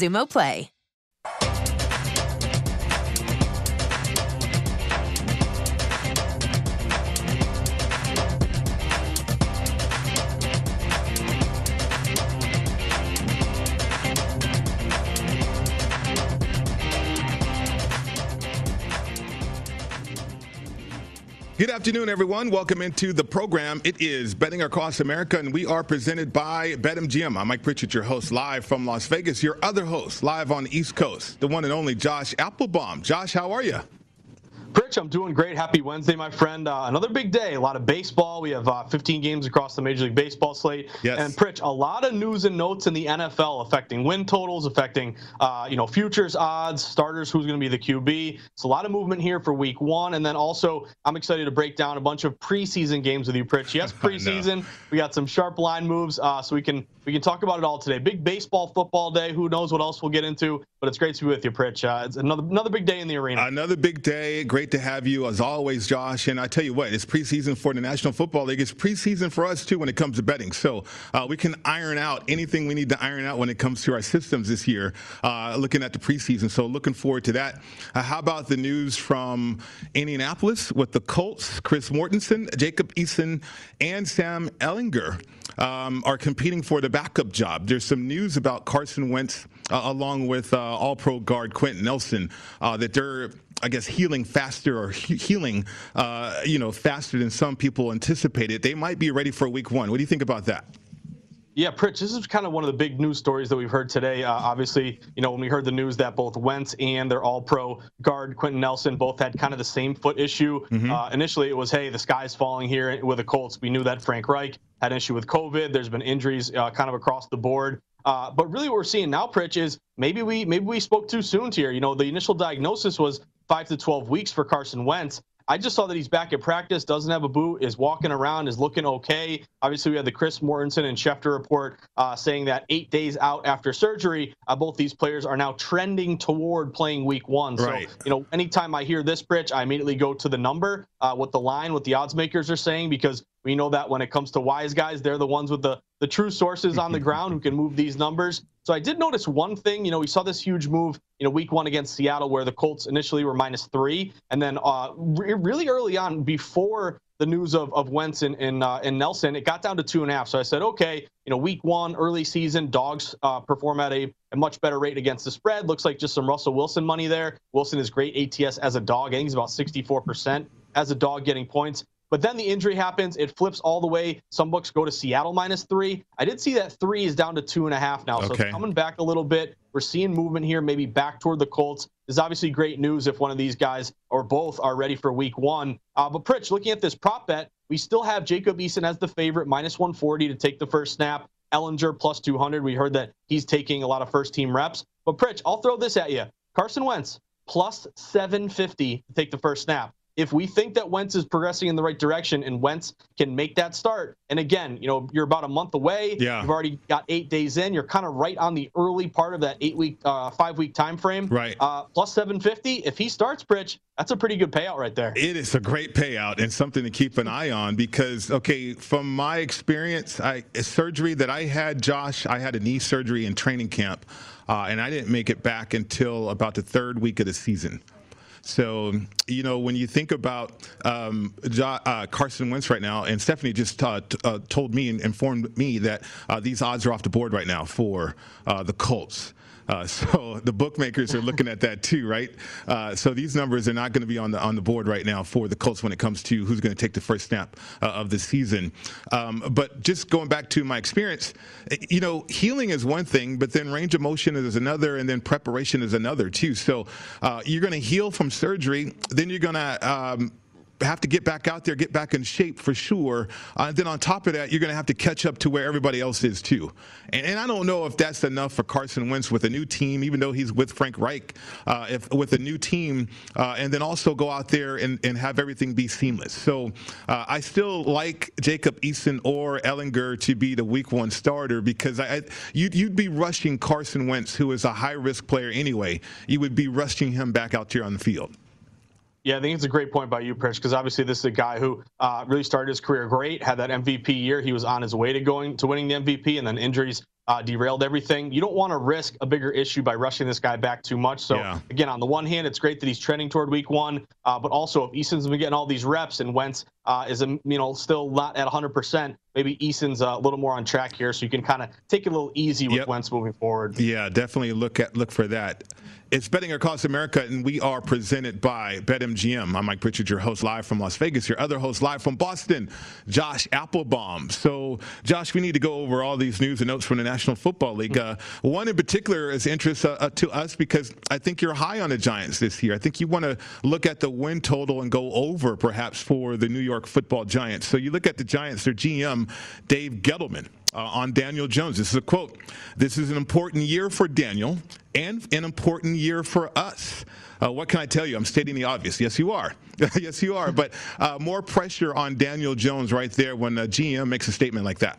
Xumo Play. Good afternoon, everyone. Welcome into the program. It is Betting Across America, and we are presented by BetMGM. I'm Mike Pritchard, your host, live from Las Vegas. Your other host, live on the East Coast, the one and only Josh Appelbaum. Josh, how are you? Pritch, I'm doing great. Happy Wednesday, my friend. Uh, another big day. A lot of baseball. We have uh, 15 games across the Major League Baseball slate. Yes. And Pritch, a lot of news and notes in the NFL affecting win totals, affecting uh, you know futures odds, starters, who's going to be the QB. It's a lot of movement here for Week One, and then also I'm excited to break down a bunch of preseason games with you, Pritch. Yes, preseason. we got some sharp line moves, uh, so we can we can talk about it all today. Big baseball football day. Who knows what else we'll get into? But it's great to be with you, Pritch. Uh, it's another another big day in the arena. Another big day. Great to have you as always, Josh. And I tell you what, it's preseason for the National Football League. It's preseason for us too when it comes to betting. So uh, we can iron out anything we need to iron out when it comes to our systems this year. Uh, looking at the preseason, so looking forward to that. Uh, how about the news from Indianapolis with the Colts? Chris Mortensen, Jacob Eason, and Sam Ehlinger. Um, are competing for the backup job. There's some news about Carson Wentz, uh, along with uh, All Pro guard Quenton Nelson, uh, that they're I guess healing faster or he- healing, uh, you know, faster than some people anticipated. They might be ready for Week One. What do you think about that? Yeah, Pritch, this is kind of one of the big news stories that we've heard today. Uh, obviously, you know, when we heard the news that both Wentz and their all pro guard, Quenton Nelson, both had kind of the same foot issue. Mm-hmm. Uh, initially, it was, hey, the sky's falling here with the Colts. We knew that Frank Reich had an issue with COVID. There's been injuries uh, kind of across the board. Uh, but really, what we're seeing now, Pritch, is maybe we maybe we spoke too soon here. You know, the initial diagnosis was five to 12 weeks for Carson Wentz. I just saw that he's back at practice, doesn't have a boot, is walking around, is looking okay. Obviously, we had the Chris Mortensen and Schefter report uh, saying that eight days out after surgery, uh, both these players are now trending toward playing week one. Right. So, you know, anytime I hear this, Pritch, I immediately go to the number, uh, what the line, what the odds makers are saying, because we know that when it comes to wise guys, they're the ones with the, the true sources on the ground who can move these numbers. So I did notice one thing. You know, we saw this huge move, you know, week one against Seattle, where the Colts initially were minus three, and then uh, re- really early on, before the news of, of Wentz and and, uh, and Nelson, it got down to two and a half. So I said, okay, you know, week one, early season, dogs uh, perform at a, a much better rate against the spread. Looks like just some Russell Wilson money there. Wilson is great ATS as a dog. I think he's about 64% as a dog getting points. But then the injury happens. It flips all the way. Some books go to Seattle minus three. I did see that three is down to two and a half now. So Okay. it's coming back a little bit. We're seeing movement here, maybe back toward the Colts. This is obviously great news if one of these guys or both are ready for week one. Uh, but Pritch, looking at this prop bet, we still have Jacob Eason as the favorite, minus 140 to take the first snap. Ehlinger plus 200. We heard that he's taking a lot of first team reps. But Pritch, I'll throw this at you. Carson Wentz plus 750 to take the first snap. If we think that Wentz is progressing in the right direction and Wentz can make that start, and again, you know, you're about a month away. Yeah. You've already got eight days in. You're kind of right on the early part of that eight week, uh, five week time frame. Right. Uh, plus 750. If he starts, Pritch, that's a pretty good payout right there. It is a great payout and something to keep an eye on because, okay, from my experience, I, surgery that I had, Josh, I had a knee surgery in training camp, uh, and I didn't make it back until about the third week of the season. So, you know, when you think about um, Jo- uh, Carson Wentz right now, and Stephanie just uh, t- uh, told me and informed me that uh, these odds are off the board right now for uh, the Colts. Uh, so the bookmakers are looking at that too, right? Uh, so these numbers are not going to be on the on the board right now for the Colts when it comes to who's going to take the first snap uh, of the season. Um, but just going back to my experience, you know, healing is one thing, but then range of motion is another, and then preparation is another too. So uh, you're going to heal from surgery, then you're going to um, have to get back out there, get back in shape for sure. Uh, and then on top of that, you're going to have to catch up to where everybody else is too. And, and I don't know if that's enough for Carson Wentz with a new team, even though he's with Frank Reich, uh, if with a new team, uh, and then also go out there and, and have everything be seamless. So uh, I still like Jacob Eason or Ehlinger to be the Week One starter because I, I you'd, you'd be rushing Carson Wentz, who is a high risk player anyway. You would be rushing him back out there on the field. Yeah, I think it's a great point by you, Pritch, because obviously this is a guy who uh, really started his career great, had that MVP year. He was on his way to going to winning the MVP, and then injuries uh, derailed everything. You don't want to risk a bigger issue by rushing this guy back too much. So Yeah. again, on the one hand, it's great that he's trending toward week one, uh, but also if Eason's been getting all these reps and Wentz uh, is um, you know still not at 100%, maybe Eason's a little more on track here, so you can kind of take it a little easy with Yep. Wentz moving forward. Yeah, definitely look at look for that. It's Betting Across America, and we are presented by BetMGM. I'm Mike Pritchard, your host live from Las Vegas. Your other host live from Boston, Josh Appelbaum. So, Josh, we need to go over all these news and notes from the National Football League. Uh, one in particular is interest uh, uh, to us because I think you're high on the Giants this year. I think you want to look at the win total and go over perhaps for the New York Football Giants. So you look at the Giants, their GM, Dave Gettleman uh, on Daniel Jones. This is a quote. This is an important year for Daniel and an important year for us. Uh, what can I tell you? I'm stating the obvious. Yes, you are. yes, you are. But uh, more pressure on Daniel Jones right there when a GM makes a statement like that.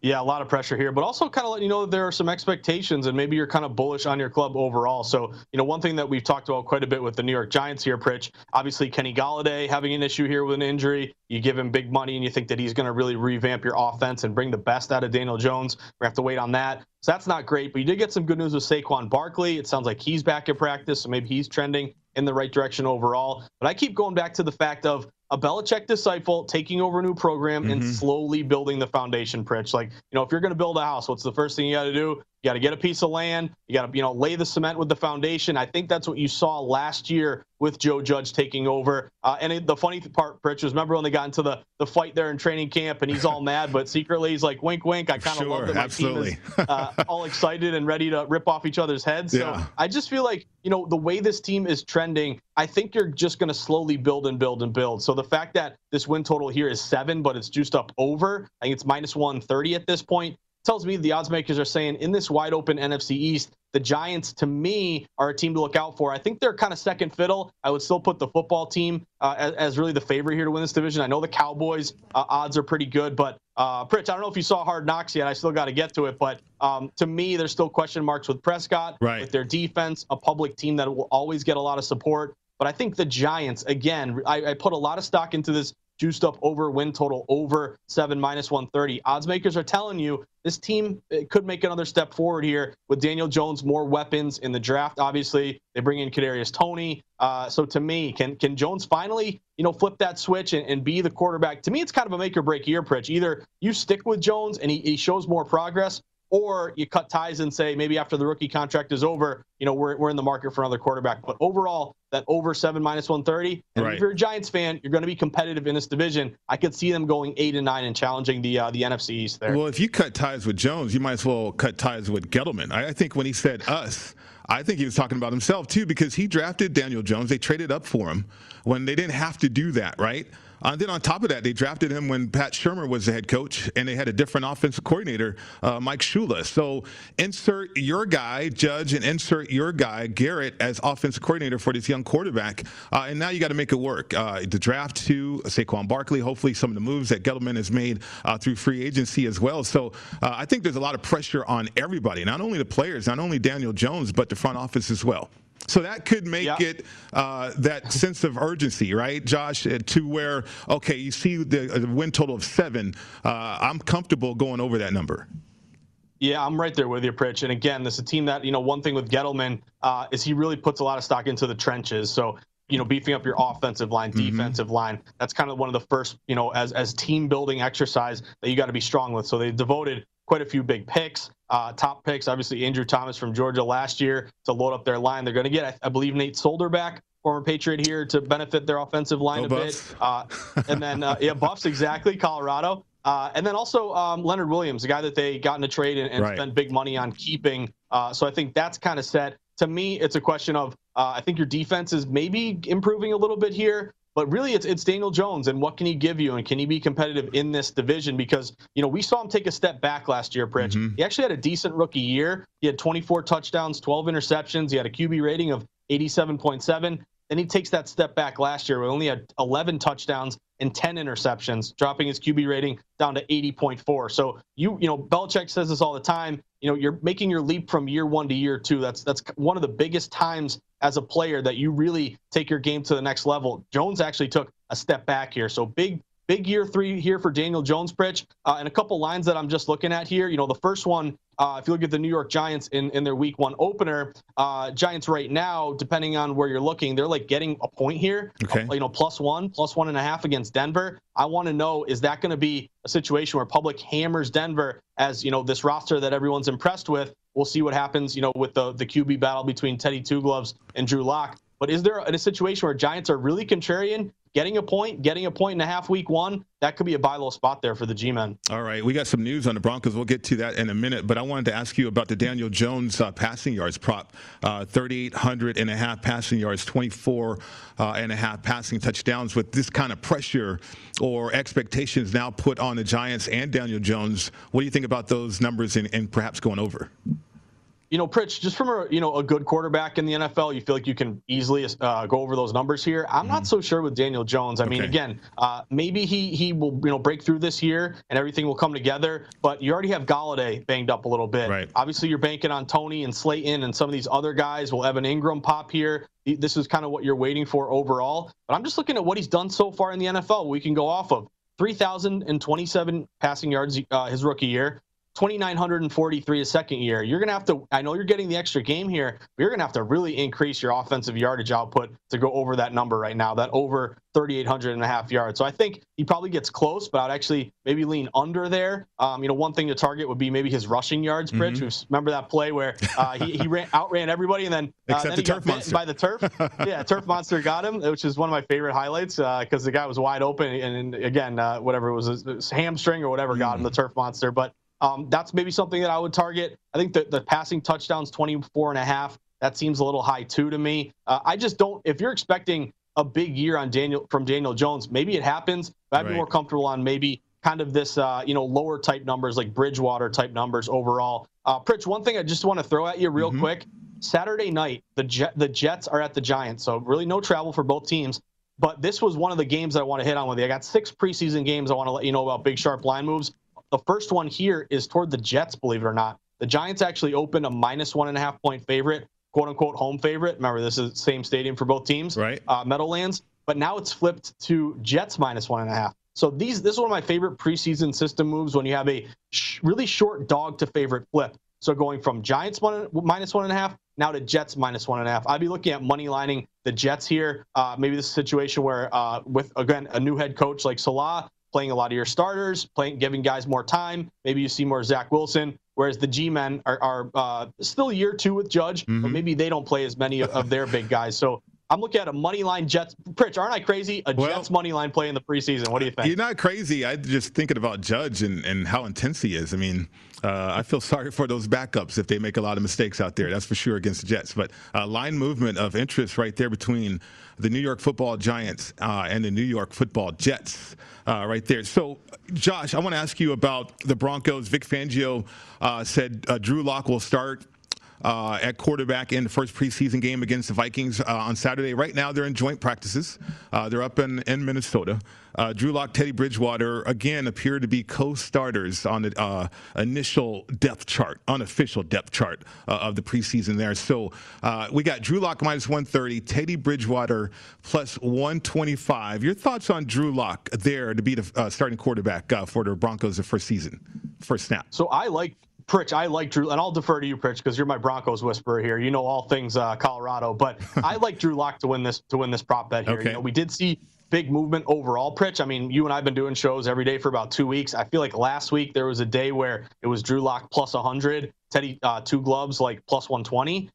Yeah, a lot of pressure here, but also kind of letting you know that there are some expectations and maybe you're kind of bullish on your club overall. So, you know, one thing that we've talked about quite a bit with the New York Giants here, Pritch, obviously Kenny Golladay having an issue here with an injury. You give him big money and you think that he's going to really revamp your offense and bring the best out of Daniel Jones. We have to wait on that. So that's not great, but you did get some good news with Saquon Barkley. It sounds like he's back at practice, so maybe he's trending in the right direction overall. But I keep going back to the fact of a Belichick disciple taking over a new program and mm-hmm. slowly building the foundation, Pritch. Like, you know, if you're going to build a house, what's the first thing you got to do? You got to get a piece of land. You got to, you know, lay the cement with the foundation. I think that's what you saw last year with Joe Judge taking over. Uh, and it, the funny part, Pritch, was remember when they got into the, the fight there in training camp and he's all mad, but secretly he's like, wink, wink. I kind of Sure, love that my absolutely. team is uh, all excited and ready to rip off each other's heads. So Yeah. I just feel like, you know, the way this team is trending, I think you're just going to slowly build and build and build. So the fact that this win total here is seven, but it's juiced up over, I think it's minus 130 at this point, tells me the odds makers are saying in this wide open NFC East, the Giants, to me, are a team to look out for. I think they're kind of second fiddle. I would still put the football team uh, as, as really the favorite here to win this division. I know the Cowboys uh, odds are pretty good, but uh, Pritch, I don't know if you saw Hard Knocks yet. I still got to get to it, but um, to me, there's still question marks with Prescott, Right. with their defense, a public team that will always get a lot of support. But I think the Giants, again, I, I put a lot of stock into this juiced up over win total over seven minus 130. Odds makers are telling you this team could make another step forward here with Daniel Jones, more weapons in the draft. Obviously, they bring in Kadarius Toney. Uh, so to me, can can Jones finally, you know, flip that switch and, and be the quarterback? To me, it's kind of a make or break year, Pritch. Either you stick with Jones and he, he shows more progress, or you cut ties and say maybe after the rookie contract is over, you know, we're, we're in the market for another quarterback. But overall, that over seven minus 130. And right. if you're a Giants fan, you're going to be competitive in this division. I could see them going eight and nine and challenging the uh, the NFC East there. Well, if you cut ties with Jones, you might as well cut ties with Gettleman. I, I think when he said us, I think he was talking about himself too because he drafted Daniel Jones. They traded up for him when they didn't have to do that, right? Uh, then on top of that, they drafted him when Pat Shurmur was the head coach, and they had a different offensive coordinator, uh, Mike Shula. So insert your guy, Judge, and insert your guy, Garrett, as offensive coordinator for this young quarterback. Uh, and now you got to make it work. Uh, the draft to Saquon Barkley, hopefully some of the moves that Gettleman has made uh, through free agency as well. So uh, I think there's a lot of pressure on everybody, not only the players, not only Daniel Jones, but the front office as well. So that could make yeah. it uh, that sense of urgency, right, Josh, uh, to where, okay, you see the, uh, win total of seven. Uh, I'm comfortable going over that number. Yeah, I'm right there with you, Pritch. And again, this is a team that, you know, one thing with Gettleman uh, is he really puts a lot of stock into the trenches. So, you know, beefing up your offensive line, mm-hmm. defensive line, that's kind of one of the first, you know, as, as team building exercise that you got to be strong with. So they devoted quite a few big picks, uh, top picks. Obviously, Andrew Thomas from Georgia last year to load up their line. They're going to get, I, I, believe, Nate Solder back, former Patriot here, to benefit their offensive line a bit. Uh, and then, uh, yeah, Buffs exactly, Colorado. Uh, and then also um, Leonard Williams, the guy that they got in a trade and, and right. spent big money on keeping. Uh, so I think that's kind of set. To me, it's a question of uh, I think your defense is maybe improving a little bit here. But really, it's it's Daniel Jones and what can he give you, and can he be competitive in this division? Because you know we saw him take a step back last year. Pritch. Mm-hmm. He actually had a decent rookie year. He had 24 touchdowns, 12 interceptions. He had a QB rating of 87.7. Then he takes that step back last year. We only had 11 touchdowns and 10 interceptions, dropping his QB rating down to 80.4. So you, you know, Belichick says this all the time. You know, you're making your leap from year one to year two. That's that's one of the biggest times as a player that you really take your game to the next level. Jones actually took a step back here. So big big year three here for Daniel Jones, Pritch. Uh, and a couple lines that I'm just looking at here. You know, the first one, uh, if you look at the New York Giants in, in their week one opener, uh, Giants right now, depending on where you're looking, they're like getting a point here. Okay. you know, plus one, plus one and a half against Denver. I want to know, is that going to be a situation where public hammers Denver as, you know, this roster that everyone's impressed with? We'll see what happens, you know, with the, the QB battle between Teddy Two Gloves and Drew Lock. But is there a situation where Giants are really contrarian getting a point, getting a point and a half week one, that could be a buy low spot there for the G men. All right. We got some news on the Broncos. We'll get to that in a minute. But I wanted to ask you about the Daniel Jones uh, passing yards prop uh, 3,800 and a half passing yards, 24 uh, and a half passing touchdowns. With this kind of pressure or expectations now put on the Giants and Daniel Jones, what do you think about those numbers and, and perhaps going over? You know, Pritch, just from a you know a good quarterback in the NFL, you feel like you can easily uh, go over those numbers here. I'm mm not so sure with Daniel Jones. I okay. mean, again, uh, maybe he he will you know break through this year and everything will come together. But you already have Golladay banged up a little bit. Right. Obviously, you're banking on Toney and Slayton and some of these other guys. Will Evan Engram pop here? This is kind of what you're waiting for overall. But I'm just looking at what he's done so far in the NFL. We can go off of. 3,027 passing yards uh, his rookie year, 2,943 a second year. You're going to have to, I know you're getting the extra game here, but you're going to have to really increase your offensive yardage output to go over that number right now, that over 3,800 and a half yards. So I think he probably gets close, but I'd actually maybe lean under there. Um, you know, one thing to target would be maybe his rushing yards, Pritch. Mm-hmm. Remember that play where uh, he, he ran, outran everybody and then, uh, then the he got monster. by the turf. yeah, turf monster got him, which is one of my favorite highlights because uh, the guy was wide open. And, and again, uh, whatever it was, his hamstring or whatever mm-hmm. got him, the turf monster. But um, that's maybe something that I would target. I think the, the passing touchdowns, 24 and a half, that seems a little high too to me. Uh, I just don't, if you're expecting a big year on Daniel from Daniel Jones, maybe it happens, but I'd right. be more comfortable on maybe kind of this, uh, you know, lower type numbers like Bridgewater type numbers overall. Uh, Pritch, one thing I just want to throw at you real mm-hmm. quick. Saturday night, the Jet, the Jets are at the Giants, so really no travel for both teams. But this was one of the games I want to hit on with you. I got six preseason games I want to let you know about big sharp line moves. The first one here is toward the Jets, believe it or not. The Giants actually opened a minus one and a half point favorite, quote unquote home favorite. Remember, this is the same stadium for both teams, right? Uh, Meadowlands. But now it's flipped to Jets minus one and a half. So these, this is one of my favorite preseason system moves when you have a sh- really short dog to favorite flip. So going from Giants one, minus one and a half now to Jets minus one and a half. I'd be looking at money lining the Jets here. Uh, maybe this situation where uh, with again a new head coach like Salah, playing a lot of your starters, playing giving guys more time. Maybe you see more Zach Wilson, whereas the G-men are, are uh, still year two with Judge, mm-hmm. but maybe they don't play as many of, their big guys. So I'm looking at a money line Jets. Pritch, aren't I crazy? A well, Jets money line play in the preseason. What do you think? You're not crazy. I'm just thinking about Judge and, and how intense he is. I mean, uh, I feel sorry for those backups if they make a lot of mistakes out there. That's for sure against the Jets. But uh, line movement of interest right there between the New York Football Giants uh, and the New York Football Jets. Uh, right there. So, Josh, I want to ask you about the Broncos. Vic Fangio uh, said uh, Drew Lock will start uh, at quarterback in the first preseason game against the Vikings uh, on Saturday. Right now, they're in joint practices. Uh, they're up in, in Minnesota. Uh, Drew Lock, Teddy Bridgewater, again, appear to be co-starters on the uh, initial depth chart, unofficial depth chart uh, of the preseason there. So we got Drew Lock minus 130, Teddy Bridgewater plus 125. Your thoughts on Drew Lock there to be the starting quarterback for the Broncos the first season, first snap? So I like Pritch, I like Drew, and I'll defer to you, Pritch, because you're my Broncos whisperer here. You know all things uh, Colorado, but I like Drew Lock to win this to win this prop bet here. Okay. You know, we did see big movement overall, Pritch. I mean, you and I've been doing shows every day for about two weeks. I feel like last week there was a day where it was Drew Lock plus 100, Teddy uh, two gloves like plus 120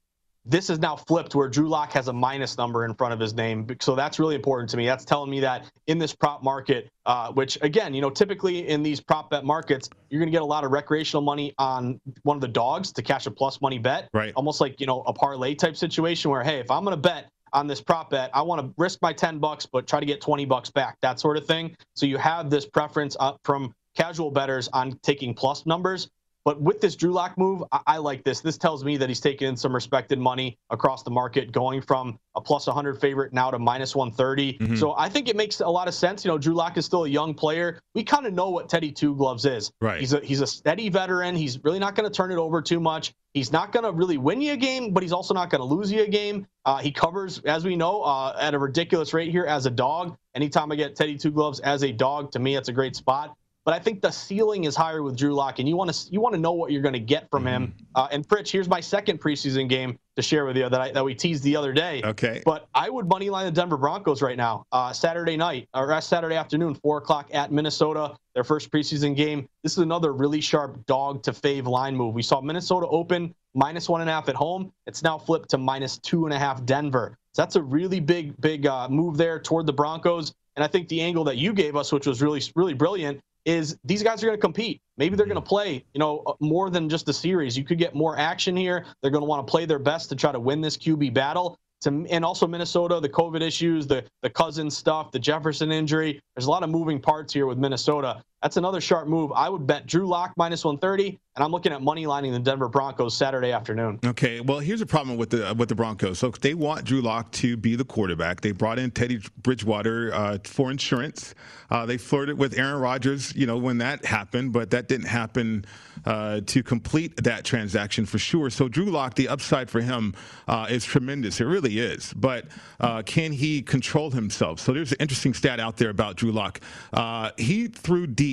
this is now flipped where Drew Lock has a minus number in front of his name. So that's really important to me. That's telling me that in this prop market, uh, which again, you know, typically in these prop bet markets, you're going to get a lot of recreational money on one of the dogs to cash a plus money bet. Right. Almost like, you know, a parlay type situation where, hey, if I'm going to bet on this prop bet, I want to risk my 10 bucks, but try to get 20 bucks back, that sort of thing. So you have this preference up from casual bettors on taking plus numbers. But with this Drew Lock move, I, I, like this. This tells me that he's taken some respected money across the market, going from a plus 100 favorite now to minus 130. Mm-hmm. So I think it makes a lot of sense. You know, Drew Lock is still a young player. We kind of know what Teddy Two Gloves is. Right. He's a he's a steady veteran. He's really not going to turn it over too much. He's not going to really win you a game, but he's also not going to lose you a game. Uh, he covers, as we know, uh, at a ridiculous rate here as a dog. Anytime I get Teddy Two Gloves as a dog, to me, it's a great spot. But I think the ceiling is higher with Drew Lock, and you want to you want to know what you're going to get from mm-hmm. him. Uh, and Pritch, here's my second preseason game to share with you that I, that we teased the other day. Okay. But I would money line the Denver Broncos right now, uh, Saturday night or uh, Saturday afternoon, four o'clock at Minnesota, their first preseason game. This is another really sharp dog to fave line move. We saw Minnesota open minus one and a half at home. It's now flipped to minus two and a half Denver. So that's a really big, big uh, move there toward the Broncos. And I think the angle that you gave us, which was really, really brilliant, is these guys are going to compete. Maybe they're going to mm-hmm. play, you know, uh, more than just the series. You could get more action here. They're going to want to play their best to try to win this QB battle to, and also Minnesota, the COVID issues, the the Cousins stuff, the Jefferson injury. There's a lot of moving parts here with Minnesota. That's another sharp move. I would bet Drew Lock minus 130, and I'm looking at money lining the Denver Broncos Saturday afternoon. Okay, well here's a problem with the with the Broncos. So they want Drew Lock to be the quarterback. They brought in Teddy Bridgewater uh, for insurance. Uh, they flirted with Aaron Rodgers, you know, when that happened, but that didn't happen uh, to complete that transaction for sure. So Drew Lock, the upside for him uh, is tremendous. It really is. But uh, can he control himself? So there's an interesting stat out there about Drew Lock. Uh, he threw deep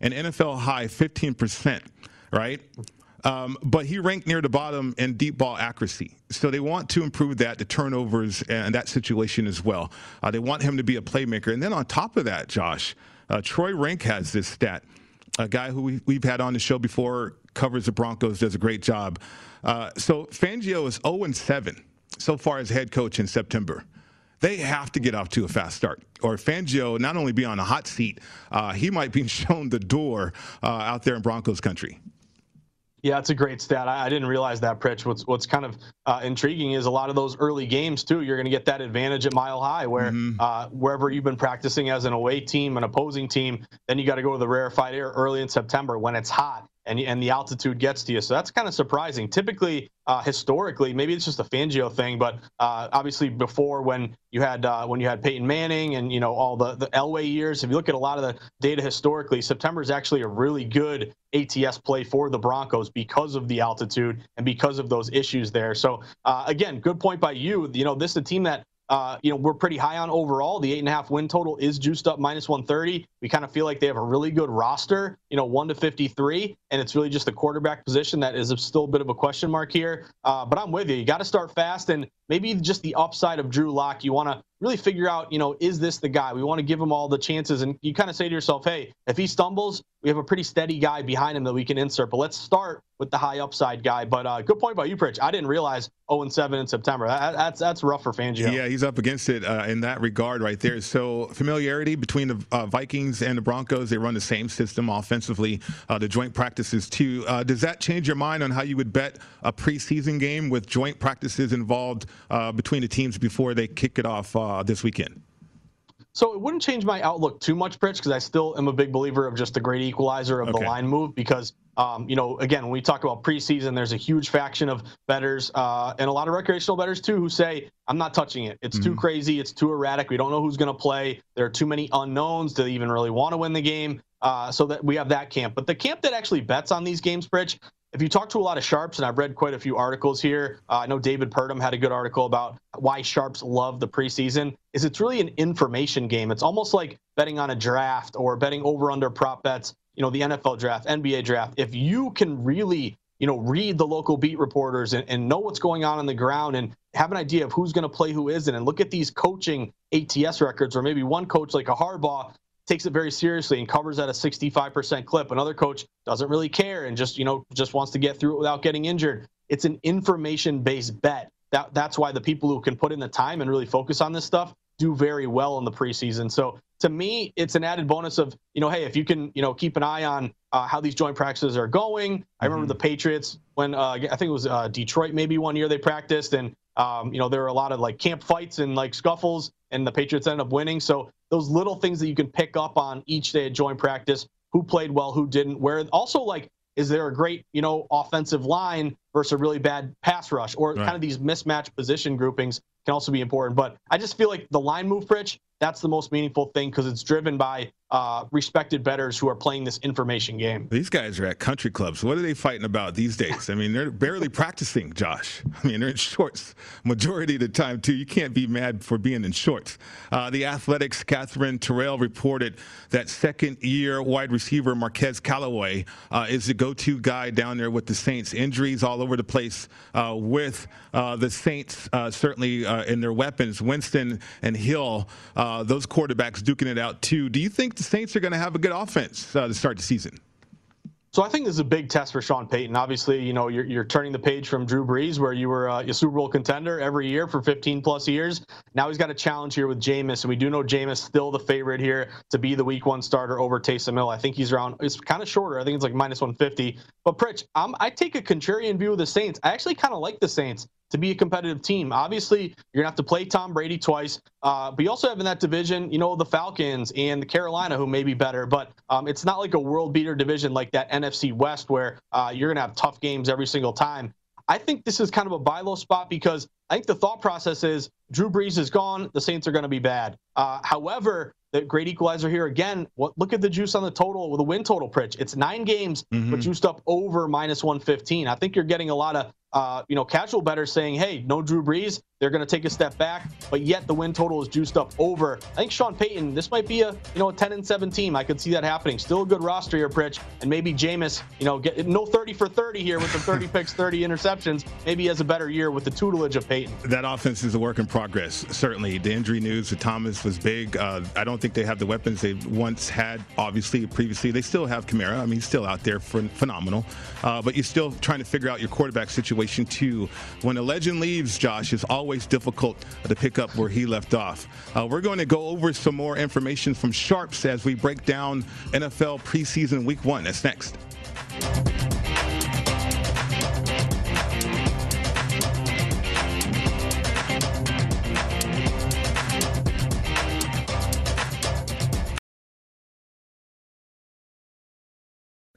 an NFL high 15%, right? Um, but he ranked near the bottom in deep ball accuracy. So they want to improve that, the turnovers, and that situation as well. Uh, they want him to be a playmaker. And then on top of that, Josh, uh, Troy Renck has this stat. A guy who we, we've had on the show before, covers the Broncos, does a great job. Uh, so Fangio is 0 7 so far as head coach in September they have to get off to a fast start. Or Fangio not only be on a hot seat, uh, he might be shown the door uh, out there in Broncos country. Yeah, it's a great stat. I, I, didn't realize that, Pritch. What's what's kind of uh, intriguing is a lot of those early games too. You're going to get that advantage at Mile High, where mm-hmm. uh, wherever you've been practicing as an away team, an opposing team, then you got to go to the rarefied air early in September when it's hot and and the altitude gets to you. So that's kind of surprising. Typically, uh, historically, maybe it's just a Fangio thing, but uh, obviously before when you had uh, when you had Peyton Manning and you know all the the Elway years, if you look at a lot of the data historically, September is actually a really good ATS play for the Broncos because of the altitude and because of those issues there. So uh, again, good point by you. You know, this is a team that uh, you know, we're pretty high on overall. The eight and a half win total is juiced up minus 130. We kind of feel like they have a really good roster, you know, one to 53, and it's really just the quarterback position that is still a bit of a question mark here. Uh, but I'm with you. You got to start fast, and maybe just the upside of Drew Lock. You want to really figure out, you know, is this the guy? We want to give him all the chances. And you kind of say to yourself, hey, if he stumbles, we have a pretty steady guy behind him that we can insert. But let's start with the high upside guy. But uh, good point by you, Pritch. I didn't realize 0 7 in September. That, that's that's rough for Fangio. Yeah, he's up against it uh, in that regard right there. So familiarity between the uh, Vikings and the Broncos. They run the same system offensively. Uh, the joint practices too. Uh, does that change your mind on how you would bet a preseason game with joint practices involved uh, between the teams before they kick it off this weekend? So it wouldn't change my outlook too much, Pritch, because I still am a big believer of just the great equalizer of okay. the line move. Because, um, you know, again, when we talk about preseason, there's a huge faction of betters uh, and a lot of recreational betters too who say, I'm not touching it. It's mm-hmm. too crazy. It's too erratic. We don't know who's going to play. There are too many unknowns to even really want to win the game. Uh, so that we have that camp. But the camp that actually bets on these games, Pritch, if you talk to a lot of sharps, and I've read quite a few articles here, uh, I know David Purdum had a good article about why sharps love the preseason. Is it's really an information game. It's almost like betting on a draft or betting over under prop bets. You know, the NFL draft, NBA draft. If you can really you know, read the local beat reporters and, and know what's going on on the ground and have an idea of who's going to play, who isn't, and look at these coaching ATS records, or maybe one coach like a Harbaugh takes it very seriously and covers at a 65% clip. Another coach doesn't really care and just, you know, just wants to get through it without getting injured. It's an information-based bet. That that's why the people who can put in the time and really focus on this stuff do very well in the preseason. So to me, it's an added bonus of, you know, hey, if you can, you know, keep an eye on uh, how these joint practices are going. I remember mm-hmm. the Patriots when uh, I think it was uh, Detroit maybe one year they practiced and um, you know, there are a lot of like camp fights and like scuffles, and the Patriots end up winning. So those little things that you can pick up on each day at joint practice, who played well, who didn't, where also like, is there a great, you know, offensive line versus a really bad pass rush, or right. kind of these mismatched position groupings can also be important. But I just feel like the line move, Pritch, that's the most meaningful thing because it's driven by uh, respected betters who are playing this information game. These guys are at country clubs. What are they fighting about these days? I mean, they're barely practicing, Josh. I mean, they're in shorts majority of the time, too. You can't be mad for being in shorts. Uh, the Athletic's Katherine Terrell reported that second year wide receiver Marquez Callaway uh, is the go to guy down there with the Saints. Injuries all over the place uh, with uh, the Saints, uh, certainly in their weapons. Winston and Hill, those quarterbacks duking it out, too. Do you think the Saints are going to have a good offense uh, to start the season. So I think this is a big test for Sean Payton. Obviously, you know, you're, you're turning the page from Drew Brees, where you were uh, a Super Bowl contender every year for 15 plus years. Now he's got a challenge here with Jameis, and we do know Jameis still the favorite here to be the Week One starter over Taysom Hill. I think he's around. It's kind of shorter. I think it's like minus 150. But Pritch, I'm, I take a contrarian view of the Saints. I actually kind of like the Saints to be a competitive team. Obviously, you're gonna have to play Tom Brady twice, uh, but you also have in that division, you know, the Falcons and the Carolina, who may be better. But um, it's not like a world beater division like that NFC West, where uh, you're gonna have tough games every single time. I think this is kind of a buy low spot because I think the thought process is Drew Brees is gone, the Saints are going to be bad. Uh, however, the great equalizer here again. What look at the juice on the total with the win total, Pritch. It's nine games, mm-hmm. but juiced up over minus 115. I think you're getting a lot of uh, you know, casual bettors saying, hey, no Drew Brees. They're going to take a step back, but yet the win total is juiced up over. I think Sean Payton, this might be a, you know, a 10 and 7 team. I could see that happening. Still a good roster here, Pritch. And maybe Jameis, you know, get no 30 for 30 here with the 30 picks, 30 interceptions. Maybe he has a better year with the tutelage of Payton. That offense is a work in progress, certainly. The injury news to Thomas was big. Uh, I don't think they have the weapons they once had, obviously, previously. They still have Kamara. I mean, he's still out there, for, phenomenal. Uh, but you're still trying to figure out your quarterback situation, When a legend leaves, Josh, it's always difficult to pick up where he left off. Uh, we're going to go over some more information from Sharps as we break down NFL preseason week one. That's next.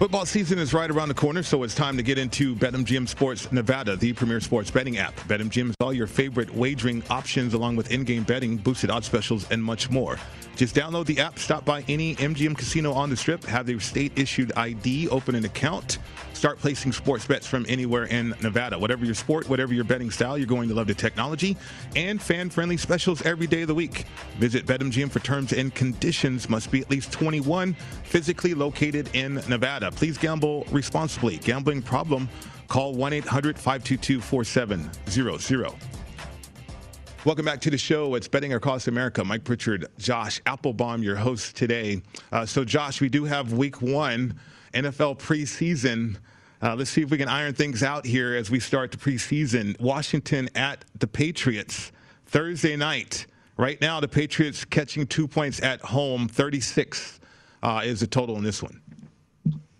Football season is right around the corner, so it's time to get into BetMGM Sports Nevada, the premier sports betting app. BetMGM is all your favorite wagering options, along with in-game betting, boosted odds specials, and much more. Just download the app, stop by any MGM casino on the strip, have their state-issued ID, open an account, start placing sports bets from anywhere in Nevada. Whatever your sport, whatever your betting style, you're going to love the technology and fan-friendly specials every day of the week. Visit BetMGM for terms and conditions. Must be at least 21, physically located in Nevada. Please gamble responsibly. Gambling problem? Call 1-800-522-4700. Welcome back to the show. It's Betting Across America. Mike Pritchard, Josh Appelbaum, your host today. Uh, so, Josh, we do have week one NFL preseason. Uh, let's see if we can iron things out here as we start the preseason. Washington at the Patriots Thursday night. Right now, the Patriots catching two points at home. 36 uh, is the total in this one.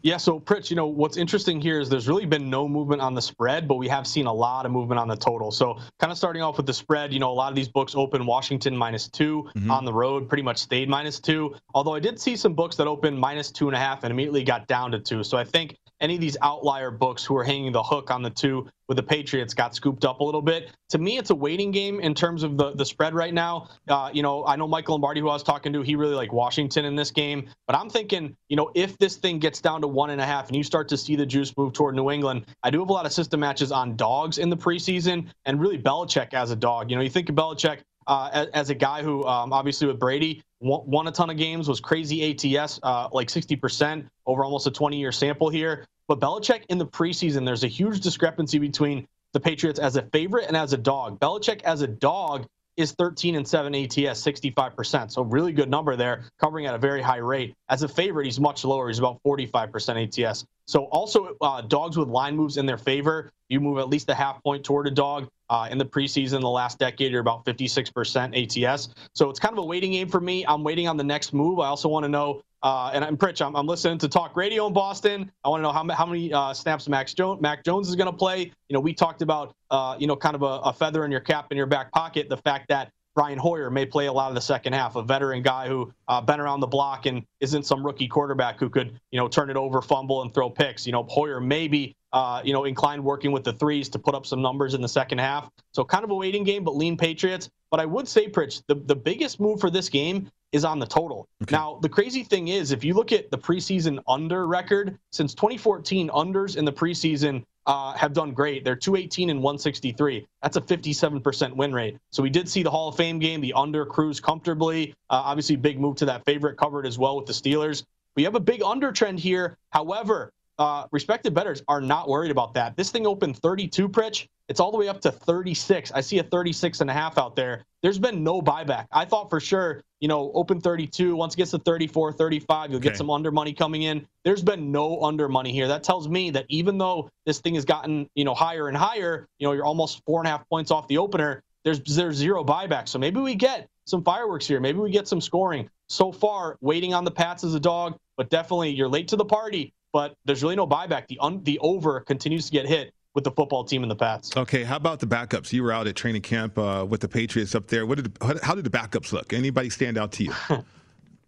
Yeah, so Pritch, you know, what's interesting here is there's really been no movement on the spread, but we have seen a lot of movement on the total. So kind of starting off with the spread, you know, a lot of these books open Washington minus 2 mm-hmm. on the road, pretty much stayed minus two. Although I did see some books that opened minus two and a half and immediately got down to two. So I think any of these outlier books who are hanging the hook on the two with the Patriots got scooped up a little bit. To me, it's a waiting game in terms of the, the spread right now. Uh, you know, I know Michael Lombardi, who I was talking to, he really liked Washington in this game. But I'm thinking, you know, if this thing gets down to one and a half and you start to see the juice move toward New England, I do have a lot of system matches on dogs in the preseason and really Belichick as a dog. You know, you think of Belichick uh, as, as, a guy who, um, obviously, with Brady, won, won, a ton of games, was crazy ATS, uh, like 60% over almost a 20 year sample here. But Belichick in the preseason, there's a huge discrepancy between the Patriots as a favorite and as a dog. Belichick as a dog is 13 and 7 ATS, 65%. So really good number there, covering at a very high rate. As a favorite, he's much lower. He's about 45% ATS. So also uh, dogs with line moves in their favor. You move at least a half point toward a dog. Uh, in the preseason, the last decade, you're about 56% ATS. So it's kind of a waiting game for me. I'm waiting on the next move. I also want to know, uh, and I'm Pritch, I'm, I'm, listening to talk radio in Boston. I want to know how, how many uh, snaps Max Jones, Mac Jones is going to play. You know, we talked about, uh, you know, kind of a, a feather in your cap in your back pocket, the fact that Brian Hoyer may play a lot of the second half, a veteran guy who uh, been around the block and isn't some rookie quarterback who could, you know, turn it over, fumble, and throw picks. You know, Hoyer may be, uh, you know, inclined working with the threes to put up some numbers in the second half. So kind of a waiting game, but lean Patriots. But I would say, Pritch, the, the biggest move for this game is on the total. Okay. Now, the crazy thing is, if you look at the preseason under record, since 2014, unders in the preseason uh, have done great. They're 218 and 163. That's a 57% win rate. So we did see the Hall of Fame game, the under cruise comfortably. Uh, obviously, big move to that favorite covered as well with the Steelers. We have a big under trend here. However, uh, respected bettors are not worried about that. This thing opened 32, Pritch. It's all the way up to 36. I see a 36 and a half out there. There's been no buyback. I thought for sure, you know, open 32. Once it gets to 34, 35, you'll okay. get some under money coming in. There's been no under money here. That tells me that even though this thing has gotten, you know, higher and higher, you know, you're almost four and a half points off the opener. There's there's zero buyback. So maybe we get some fireworks here. Maybe we get some scoring. So far, waiting on the Pats as a dog, but definitely you're late to the party. But there's really no buyback. The un, the over continues to get hit with the football team and the Pats. Okay, how about the backups? You were out at training camp uh, with the Patriots up there. What did how did the backups look? Anybody stand out to you?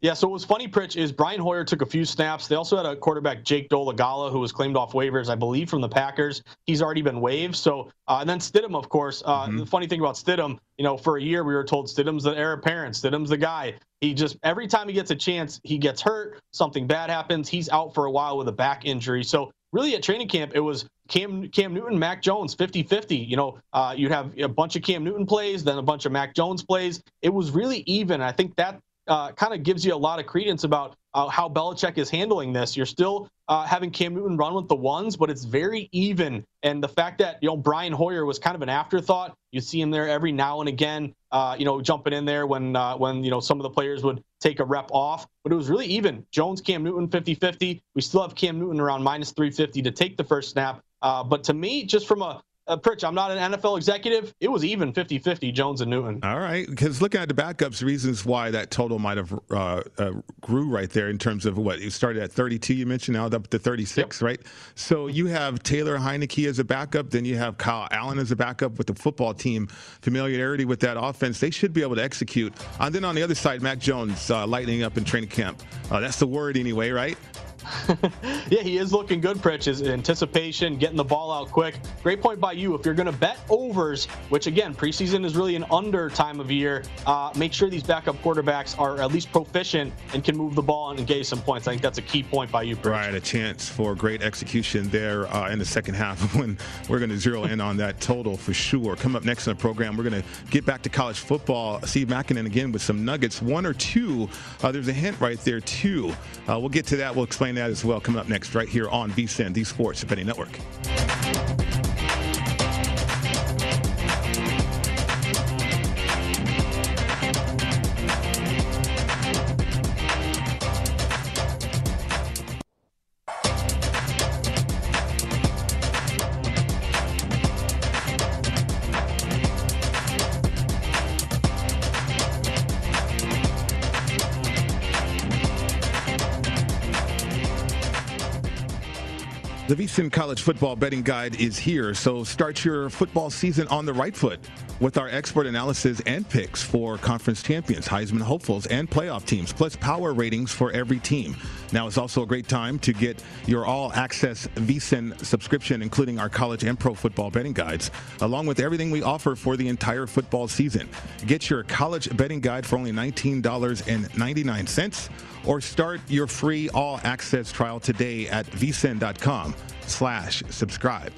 Yeah, so what was funny, Pritch, is Brian Hoyer took a few snaps. They also had a quarterback, Jake Dolegala, who was claimed off waivers, I believe, from the Packers. He's already been waived. So, uh, and then Stidham, of course. Uh, mm-hmm. The funny thing about Stidham, you know, for a year we were told Stidham's the heir apparent. Stidham's the guy. He just every time he gets a chance, he gets hurt. Something bad happens. He's out for a while with a back injury. So really at training camp, it was Cam Cam Newton, Mac Jones, 50-50. You know, uh, you'd have a bunch of Cam Newton plays, then a bunch of Mac Jones plays. It was really even. I think that uh, kind of gives you a lot of credence about uh, how Belichick is handling this. You're still uh, having Cam Newton run with the ones, but it's very even. And the fact that you know Brian Hoyer was kind of an afterthought. You see him there every now and again, uh, you know, jumping in there when uh, when you know some of the players would take a rep off. But it was really even. Jones, Cam Newton, 50-50. We still have Cam Newton around minus 350 to take the first snap. Uh, but to me, just from a uh, Pritch, I'm not an NFL executive. It was even 50 50, Jones and Newton. All right. Because looking at the backups, reasons why that total might have uh, uh, grew right there in terms of what? You started at 32, you mentioned, now up to 36, yep. right? So you have Taylor Heinicke as a backup, then you have Kyle Allen as a backup with the football team, familiarity with that offense. They should be able to execute. And then on the other side, Mac Jones uh, lightening up in training camp. Uh, that's the word anyway, right? yeah, he is looking good, Pritch. His anticipation, getting the ball out quick. Great point by you. If you're going to bet overs, which again, preseason is really an under time of year, uh, make sure these backup quarterbacks are at least proficient and can move the ball and engage some points. I think that's a key point by you, Pritch. Right, a chance for great execution there uh, in the second half when we're going to zero in on that total for sure. Come up next in the program, we're going to get back to college football. Steve Makinen again with some nuggets. One or two. Uh, there's a hint right there, too. Uh, we'll get to that. We'll explain that as well coming up next right here on VSIN, the Sports Betting Network. The VSIN College Football Betting Guide is here, so start your football season on the right foot with our expert analysis and picks for conference champions, Heisman hopefuls, and playoff teams, plus power ratings for every team. Now is also a great time to get your all-access VSIN subscription, including our college and pro football betting guides, along with everything we offer for the entire football season. Get your college betting guide for only $19.99 or start your free all-access trial today at vsin.com slash subscribe.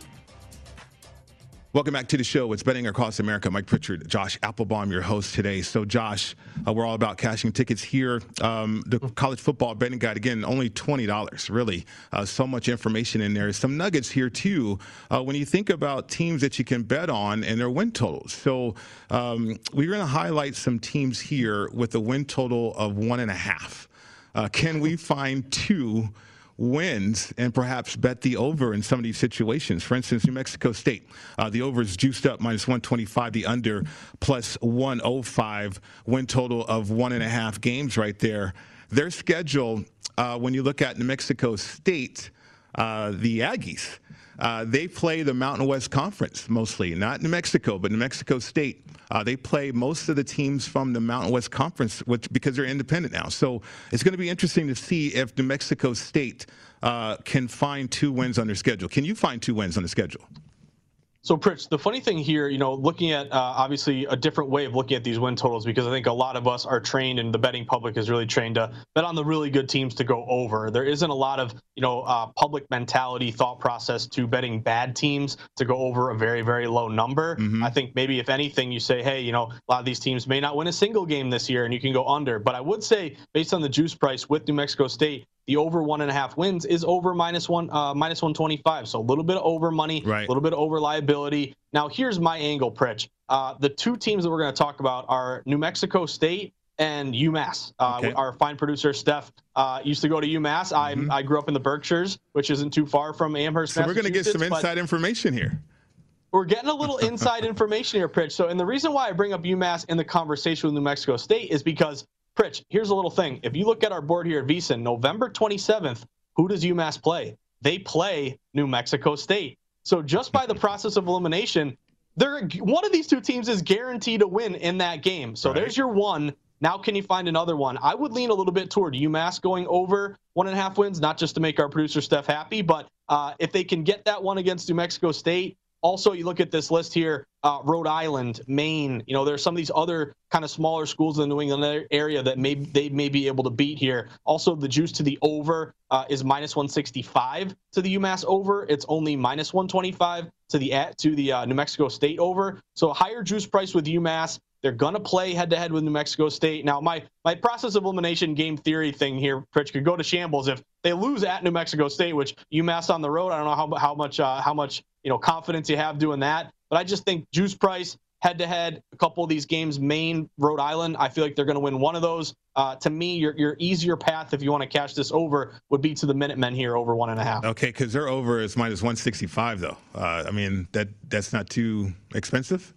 Welcome back to the show. It's Betting Across America. Mike Pritchard, Josh Appelbaum, your host today. So, Josh, uh, we're all about cashing tickets here. Um, the college football betting guide, again, only $20, really. Uh, so much information in there. Some nuggets here, too, uh, when you think about teams that you can bet on and their win totals. So, um, we're going to highlight some teams here with a win total of one and a half. Uh, can we find two wins and perhaps bet the over in some of these situations? For instance, New Mexico State, uh, the over is juiced up minus 125, the under plus 105, win total of one and a half games right there. Their schedule, uh, when you look at New Mexico State, uh, the Aggies, uh, they play the Mountain West Conference mostly, not New Mexico, but New Mexico State. Uh, they play most of the teams from the Mountain West Conference which, because they're independent now. So it's going to be interesting to see if New Mexico State uh, can find two wins on their schedule. Can you find two wins on the schedule? So, Pritch, the funny thing here, you know, looking at uh, obviously a different way of looking at these win totals because I think a lot of us are trained and the betting public is really trained to bet on the really good teams to go over. There isn't a lot of, you know, uh, public mentality thought process to betting bad teams to go over a very, very low number. Mm-hmm. I think maybe if anything, you say, hey, you know, a lot of these teams may not win a single game this year and you can go under. But I would say, based on the juice price with New Mexico State, the over one and a half wins is over minus one uh, minus 125 so a little bit of over money right. a little bit of over liability now here's my angle pritch uh, the two teams that we're going to talk about are new mexico state and umass uh, okay. our fine producer steph uh, used to go to umass mm-hmm. I, I grew up in the berkshires which isn't too far from amherst so we're going to get some inside information here we're getting a little inside information here, Pritch. So, and the reason why I bring up UMass in the conversation with New Mexico State is because Pritch, here's a little thing. If you look at our board here at VSiN, November 27th, who does UMass play? They play New Mexico State. So just by the process of elimination, they're one of these two teams is guaranteed to win in that game. So right. there's your one. Now, can you find another one? I would lean a little bit toward UMass going over one and a half wins, not just to make our producer Steph happy, but uh, if they can get that one against New Mexico State, also, you look at this list here uh, Rhode Island, Maine. You know, there's some of these other kind of smaller schools in the New England area that may they may be able to beat here. Also, the juice to the over uh, is minus 165 to the UMass over. It's only minus 125 to the at to the uh, New Mexico State over. So a higher juice price with UMass. They're gonna play head to head with New Mexico State. Now, my my process of elimination game theory thing here, Pritch, could go to shambles if they lose at New Mexico State, which UMass on the road. I don't know how how much uh, how much you know confidence you have doing that. But I just think juice price head to head, a couple of these games, Maine, Rhode Island, I feel like they're going to win one of those. Uh, to me, your, your easier path if you want to cash this over would be to the Minutemen here over one and a half. Okay, because their over is minus 165, though. Uh, I mean, that that's not too expensive.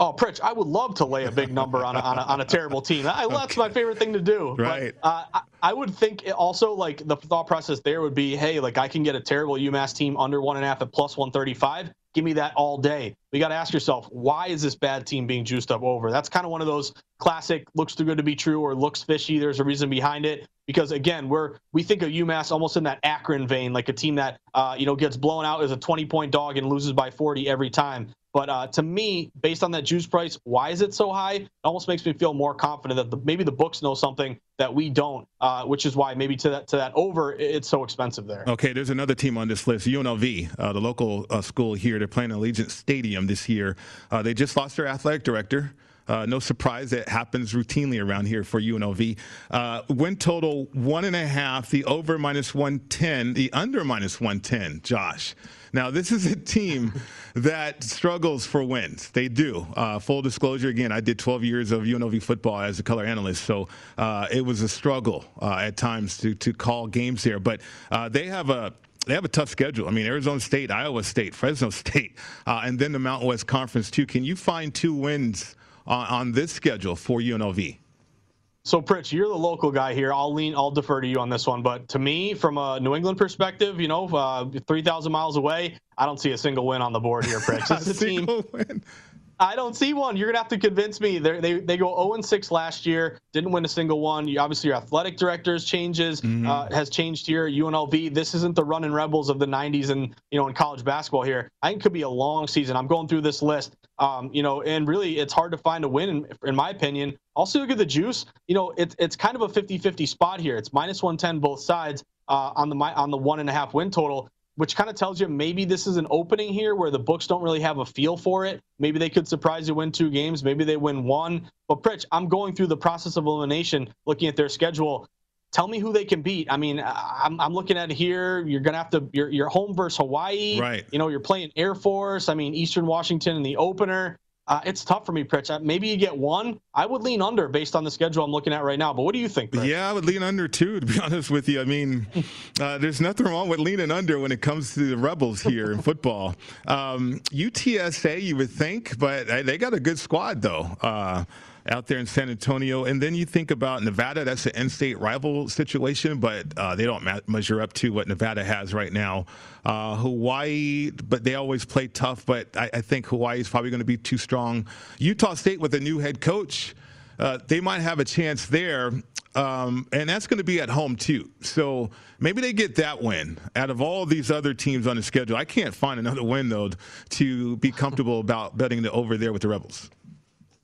Oh, Pritch, I would love to lay a big number on a, on a, on a terrible team. I, okay. That's my favorite thing to do. Right. But, uh, I, I, would think also like the thought process there would be, hey, like I can get a terrible UMass team under one and a half at plus 135. Give me that all day. We got to ask yourself, why is this bad team being juiced up over? That's kind of one of those classic looks too good to be true or looks fishy. There's a reason behind it because again, we're we think of UMass almost in that Akron vein, like a team that uh, you know gets blown out as a 20 point dog and loses by 40 every time. But uh, to me, based on that juice price, why is it so high? It almost makes me feel more confident that the, maybe the books know something that we don't, uh, which is why maybe to that to that over, it's so expensive there. Okay, there's another team on this list, UNLV, uh, the local uh, school here. They're playing Allegiant Stadium this year. Uh, they just lost their athletic director. Uh, no surprise that happens routinely around here for UNLV. Uh, win total one and a half, the over minus 110, the under minus 110, Josh. Now, this is a team that struggles for wins. They do. Uh, full disclosure, again, I did 12 years of UNLV football as a color analyst, so uh, it was a struggle uh, at times to, to call games here. But uh, they have a they have a tough schedule. I mean, Arizona State, Iowa State, Fresno State, uh, and then the Mountain West Conference too. Can you find two wins on, on this schedule for UNLV? So, Pritch, you're the local guy here. I'll lean, I'll defer to you on this one. But to me, from a New England perspective, you know, uh, 3,000 miles away, I don't see a single win on the board here, Pritch. This is a team. Win. I don't see one. You're gonna have to convince me. They're, they they go 0 6 last year, didn't win a single one. You, obviously, your athletic directors changes mm-hmm. uh, has changed here. UNLV. This isn't the running rebels of the 90s and you know in college basketball here. I think it could be a long season. I'm going through this list. Um, you know, and really, it's hard to find a win, in, in my opinion. Also, look at the juice. You know, it's it's kind of a 50-50 spot here. It's minus 110 both sides uh, on the on the one and a half win total which kind of tells you maybe this is an opening here where the books don't really have a feel for it. Maybe they could surprise you, win two games. Maybe they win one. But Pritch, I'm going through the process of elimination, looking at their schedule. Tell me who they can beat. I mean, I'm, I'm looking at here. You're gonna have to. You're, you're home versus Hawaii. Right. You know, you're playing Air Force. I mean, Eastern Washington in the opener. Uh, it's tough for me, Pritch. Uh, maybe you get one. I would lean under based on the schedule I'm looking at right now. But what do you think? Pritch? Yeah, I would lean under too. To be honest with you, I mean, uh, there's nothing wrong with leaning under when it comes to the Rebels here in football. Um, UTSA, you would think, but they got a good squad though. Uh, out there in San Antonio. And then you think about Nevada, that's an in state rival situation, but uh, they don't ma- measure up to what Nevada has right now. Uh, Hawaii, but they always play tough, but I, I think Hawaii is probably going to be too strong. Utah State with a new head coach. Uh, they might have a chance there. Um, and that's going to be at home too. So maybe they get that win out of all these other teams on the schedule. I can't find another win though to be comfortable about betting the over there with the Rebels.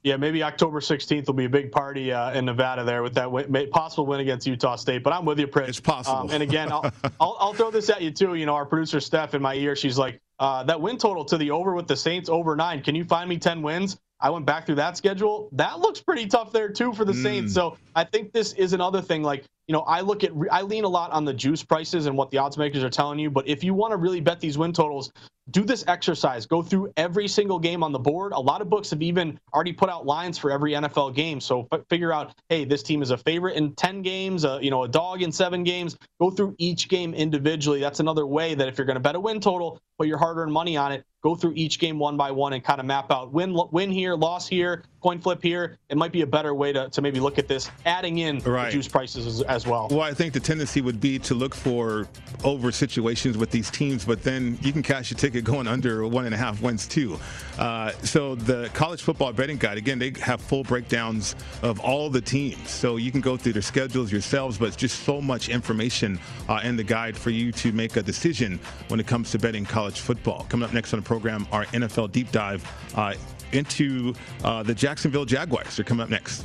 Yeah, maybe October 16th will be a big party uh, in Nevada there with that win, possible win against Utah State. But I'm with you, Pritch. It's possible. Um, and again, I'll, I'll, I'll, throw this at you too. You know, our producer Steph in my ear, she's like, uh, that win total to the over with the Saints over nine. Can you find me 10 wins? I went back through that schedule. That looks pretty tough there too for the mm. Saints. So I think this is another thing. Like you know, I look at I lean a lot on the juice prices and what the odds makers are telling you. But if you want to really bet these win totals, do this exercise. Go through every single game on the board. A lot of books have even already put out lines for every NFL game. So f- figure out, hey, this team is a favorite in 10 games, uh, you know, a dog in seven games. Go through each game individually. That's another way that if you're going to bet a win total, put your hard-earned money on it. Go through each game one by one and kind of map out win, win here, loss here, coin flip here. It might be a better way to, to maybe look at this, adding in right. juice prices as, as well. Well, I think the tendency would be to look for over situations with these teams, but then you can cash your ticket going under one and a half wins too. Uh, so the college football betting guide, again, they have full breakdowns of all the teams. So you can go through their schedules yourselves, but it's just so much information uh, in the guide for you to make a decision when it comes to betting college football. Coming up next on the program, our NFL deep dive uh, into uh, the Jacksonville Jaguars. They're coming up next.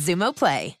Xumo Play.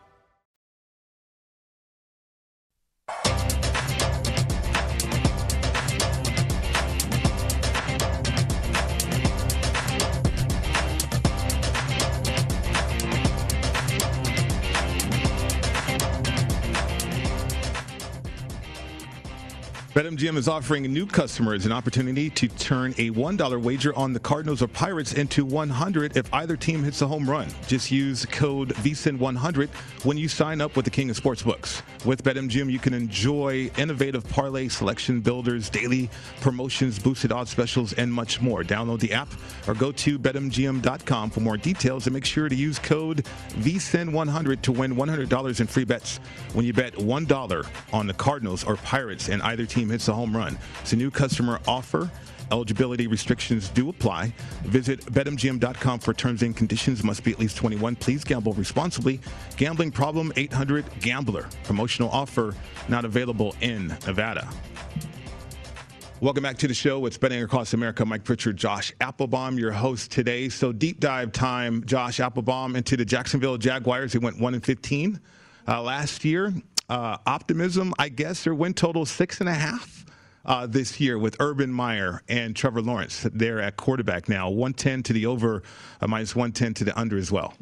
BetMGM is offering new customers an opportunity to turn a $1 wager on the Cardinals or Pirates into 100 if either team hits a home run. Just use code VSIN100 when you sign up with the King of Sportsbooks. With BetMGM, you can enjoy innovative parlay selection builders, daily promotions, boosted odds specials, and much more. Download the app or go to betmgm.com for more details and make sure to use code VSIN100 to win $100 in free bets when you bet $1 on the Cardinals or Pirates and either team hits a home run. It's a new customer offer. Eligibility restrictions do apply. Visit betmgm.com for terms and conditions. Must be at least 21. Please gamble responsibly. Gambling problem 800 Gambler. Promotional offer not available in Nevada. Welcome back to the show. It's Betting Across America. Mike Pritchard, Josh Appelbaum, your host today. So deep dive time, Josh Appelbaum into the Jacksonville Jaguars. They went 1 and 15 uh, last year. Uh, optimism, I guess, their win total six and a half. Uh, this year with Urban Meyer and Trevor Lawrence. They're at quarterback now, 110 to the over, uh, minus 110 to the under as well.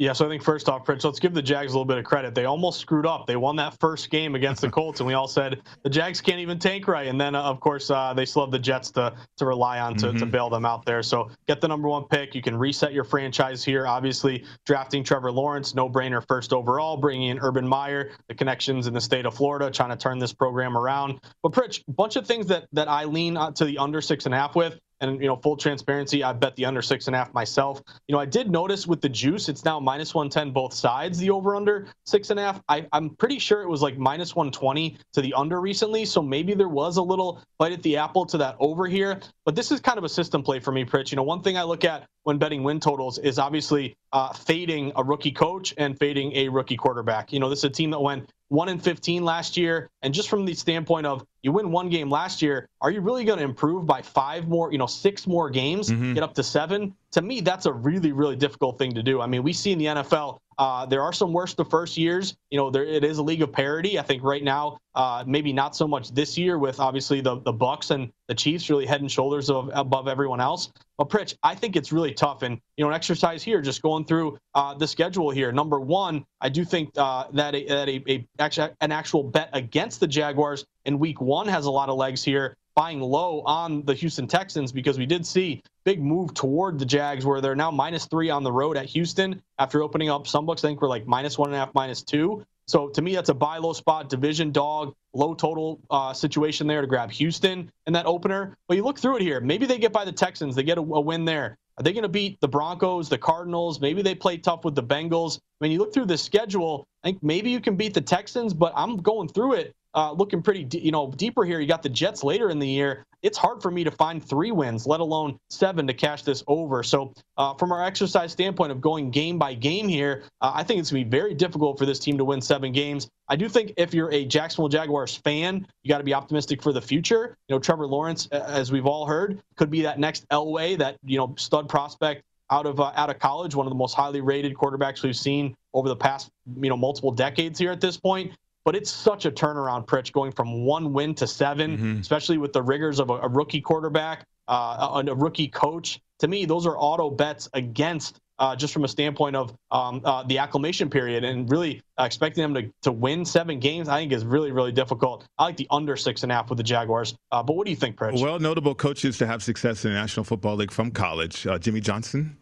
Yeah, so I think first off, Pritch, let's give the Jags a little bit of credit. They almost screwed up. They won that first game against the Colts, and we all said the Jags can't even tank right. And then, uh, of course, uh, they still have the Jets to to rely on to, mm-hmm. to bail them out there. So get the number one pick. You can reset your franchise here. Obviously, drafting Trevor Lawrence, no brainer first overall. Bringing in Urban Meyer, the connections in the state of Florida, trying to turn this program around. But Pritch, a bunch of things that that I lean to the under six and a half with. And you know, full transparency, I bet the under six and a half myself. You know, I did notice with the juice, it's now minus 110 both sides. The over under six and a half. I, I'm pretty sure it was like minus 120 to the under recently. So maybe there was a little bite at the apple to that over here. But this is kind of a system play for me, Pritch. You know, one thing I look at when betting win totals is obviously uh, fading a rookie coach and fading a rookie quarterback. You know, this is a team that went one in 15 last year, and just from the standpoint of you win one game last year, are you really going to improve by five more, you know, six more games, mm-hmm. get up to seven? To me, that's a really, really difficult thing to do. I mean, we see in the NFL uh, there are some worse the first years. You know, there it is a league of parity. I think right now, uh, maybe not so much this year with obviously the the Bucs and the Chiefs really head and shoulders of, above everyone else. But Pritch, I think it's really tough. And you know, an exercise here, just going through uh, the schedule here. Number one, I do think uh, that a, that a, a actually an actual bet against the Jaguars in Week One has a lot of legs here buying low on the Houston Texans because we did see big move toward the Jags where they're now minus three on the road at Houston after opening up. Some books I think we're like minus one and a half, minus two. So to me, that's a buy low spot, division dog, low total uh, situation there to grab Houston in that opener. But you look through it here. Maybe they get by the Texans. They get a, a win there. Are they going to beat the Broncos, the Cardinals? Maybe they play tough with the Bengals. I mean, you look through the schedule, I think maybe you can beat the Texans, but I'm going through it uh, looking pretty, you know, deeper here. You got the Jets later in the year. It's hard for me to find three wins, let alone seven, to cash this over. So, uh, from our exercise standpoint of going game by game here, uh, I think it's going to be very difficult for this team to win seven games. I do think if you're a Jacksonville Jaguars fan, you got to be optimistic for the future. You know, Trevor Lawrence, as we've all heard, could be that next Elway, that you know stud prospect out of uh, out of college, one of the most highly rated quarterbacks we've seen over the past you know multiple decades here at this point but it's such a turnaround, Pritch, going from one win to 7 mm-hmm. especially with the rigors of a, a rookie quarterback, uh, a, a, rookie coach. To me, those are auto bets against. Uh, just from a standpoint of um, uh, the acclimation period and really uh, expecting them to, to win seven games, I think is really, really difficult. I like the under six and a half with the Jaguars. Uh, but what do you think, Pritch? Well, notable coaches to have success in the National Football League from college. Uh, Jimmy Johnson,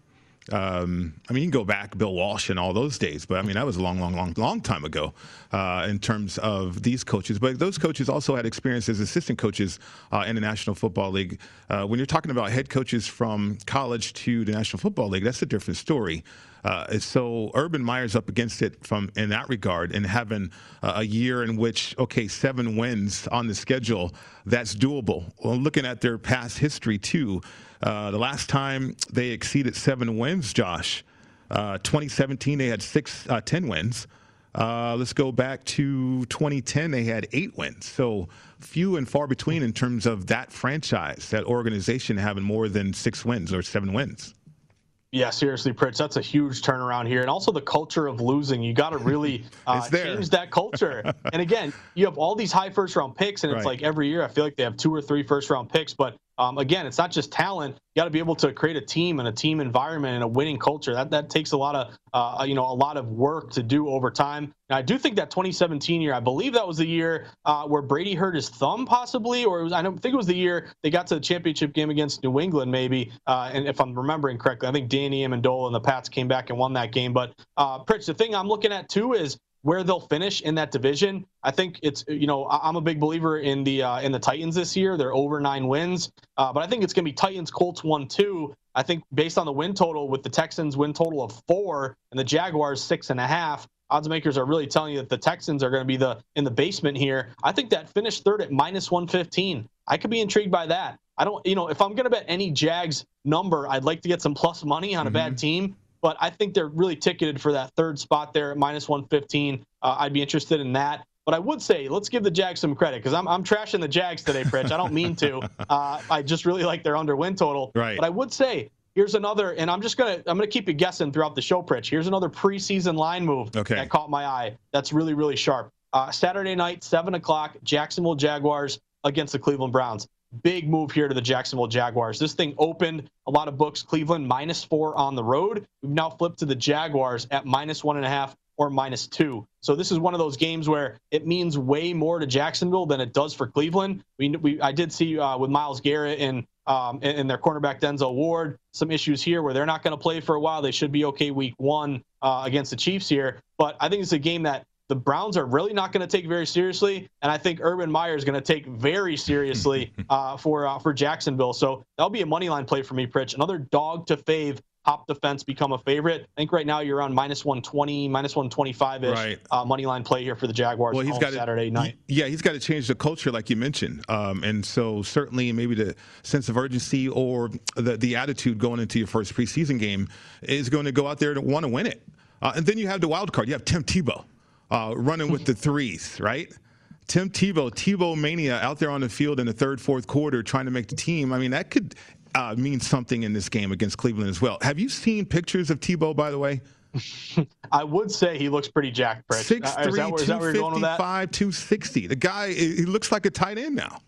um, I mean, you can go back Bill Walsh and all those days, but I mean, that was a long, long, long, long time ago uh, in terms of these coaches. But those coaches also had experience as assistant coaches uh, in the National Football League. Uh, when you're talking about head coaches from college to the National Football League, that's a different story. Uh, so Urban Meyer's up against it from in that regard, and having uh, a year in which okay, seven wins on the schedule, that's doable. Well, looking at their past history too, uh, the last time they exceeded seven wins, Josh, uh, 2017 they had six, uh, 10 wins. Uh, let's go back to 2010. They had eight wins. So few and far between in terms of that franchise, that organization having more than six wins or seven wins. Yeah, seriously, Pritch, that's a huge turnaround here. And also the culture of losing. You got to really uh, change that culture. and again, you have all these high first round picks, and it's right. like every year I feel like they have two or three first round picks. But um, again, it's not just talent. You got to be able to create a team and a team environment and a winning culture. That that takes a lot of uh, you know a lot of work to do over time. I do think that 2017 year, I believe that was the year uh, where Brady hurt his thumb, possibly, or was, I don't think it was the year they got to the championship game against New England, maybe. Uh, and if I'm remembering correctly, I think Danny Amendola and the Pats came back and won that game. But uh, Pritch, the thing I'm looking at too is where they'll finish in that division. I think it's you know I'm a big believer in the uh, in the Titans this year. They're over nine wins, uh, but I think it's going to be Titans Colts one two. I think based on the win total with the Texans win total of four and the Jaguars six and a half. Odds makers are really telling you that the Texans are going to be the in the basement here. I think that finished third at minus 115. I could be intrigued by that. I don't, you know, if I'm going to bet any Jags number, I'd like to get some plus money on a mm-hmm. bad team but I think they're really ticketed for that third spot there at minus 115. Uh, I'd be interested in that. But I would say let's give the Jags some credit because I'm, I'm trashing the Jags today, Pritch. I don't mean to. Uh, I just really like their under win total. Right. But I would say here's another, and I'm just gonna I'm gonna keep you guessing throughout the show, Pritch. Here's another preseason line move okay. that caught my eye. That's really really sharp. Uh, Saturday night, seven o'clock, Jacksonville Jaguars against the Cleveland Browns. Big move here to the Jacksonville Jaguars. This thing opened a lot of books. Cleveland minus four on the road. We've now flipped to the Jaguars at minus one and a half or minus two. So this is one of those games where it means way more to Jacksonville than it does for Cleveland. We, we I did see uh, with Myles Garrett and um, and, their cornerback Denzel Ward some issues here where they're not going to play for a while. They should be okay week one uh, against the Chiefs here. But I think it's a game that the Browns are really not going to take very seriously, and I think Urban Meyer is going to take very seriously uh, for uh, for Jacksonville. So that'll be a money line play for me, Pritch. Another dog to fave. Top defense become a favorite. I think right now you're on minus 120, minus 125 ish right. uh, money line play here for the Jaguars. Well, he's got Saturday night. Yeah, he's got to change the culture, like you mentioned, um, and so certainly maybe the sense of urgency or the the attitude going into your first preseason game is going to go out there to want to win it. Uh, and then you have the wild card. You have Tim Tebow uh, running with the threes, right? Tim Tebow, Tebow mania out there on the field in the third, fourth quarter trying to make the team. I mean, that could uh, mean something in this game against Cleveland as well. Have you seen pictures of Tebow, by the way? I would say he looks pretty jacked, Brett. 6'3", uh, 255, 260. The guy, he looks like a tight end now.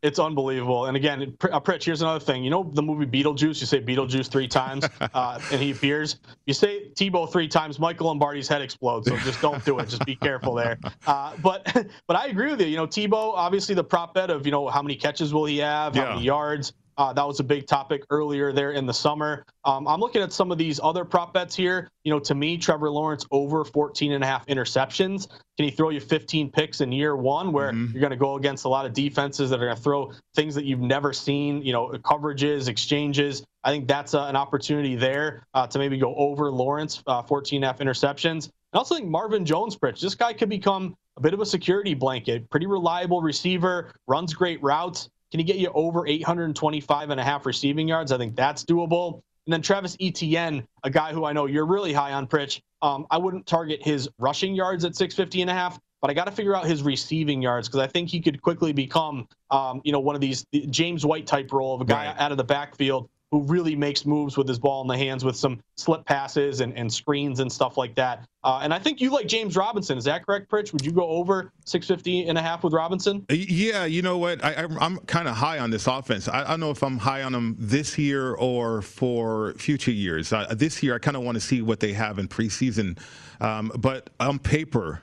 It's unbelievable. And again, uh, Pritch, here's another thing. You know the movie Beetlejuice? You say Beetlejuice three times uh, and he appears. You say Tebow three times, Michael Lombardi's head explodes. So just don't do it. Just be careful there. Uh, but but I agree with you. You know, Tebow, obviously the prop bet of, you know, how many catches will he have, how many yards. Uh, that was a big topic earlier there in the summer. Um, I'm looking at some of these other prop bets here. You know, to me, Trevor Lawrence over 14 and a half interceptions. Can he throw you 15 picks in year one where mm-hmm. you're going to go against a lot of defenses that are going to throw things that you've never seen, you know, coverages, exchanges. I think that's uh, an opportunity there uh, to maybe go over Lawrence, uh, 14 and a half interceptions. I also think Marvin Jones, Pritch, this guy could become a bit of a security blanket. Pretty reliable receiver, runs great routes. Can he get you over 825 and a half receiving yards? I think that's doable. And then Travis Etienne, a guy who I know you're really high on, Pritch. Um, I wouldn't target his rushing yards at 650 and a half, but I got to figure out his receiving yards because I think he could quickly become, um, you know, one of these James White type role of a guy right. out of the backfield who really makes moves with his ball in the hands with some slip passes and, and screens and stuff like that. Uh, and I think you like James Robinson. Is that correct, Pritch? Would you go over 650 and a half with Robinson? Uh, yeah, you know what? I, am kind of high on this offense. I, I, don't know if I'm high on them this year or for future years. Uh, this year, I kind of want to see what they have in preseason. Um, but on paper,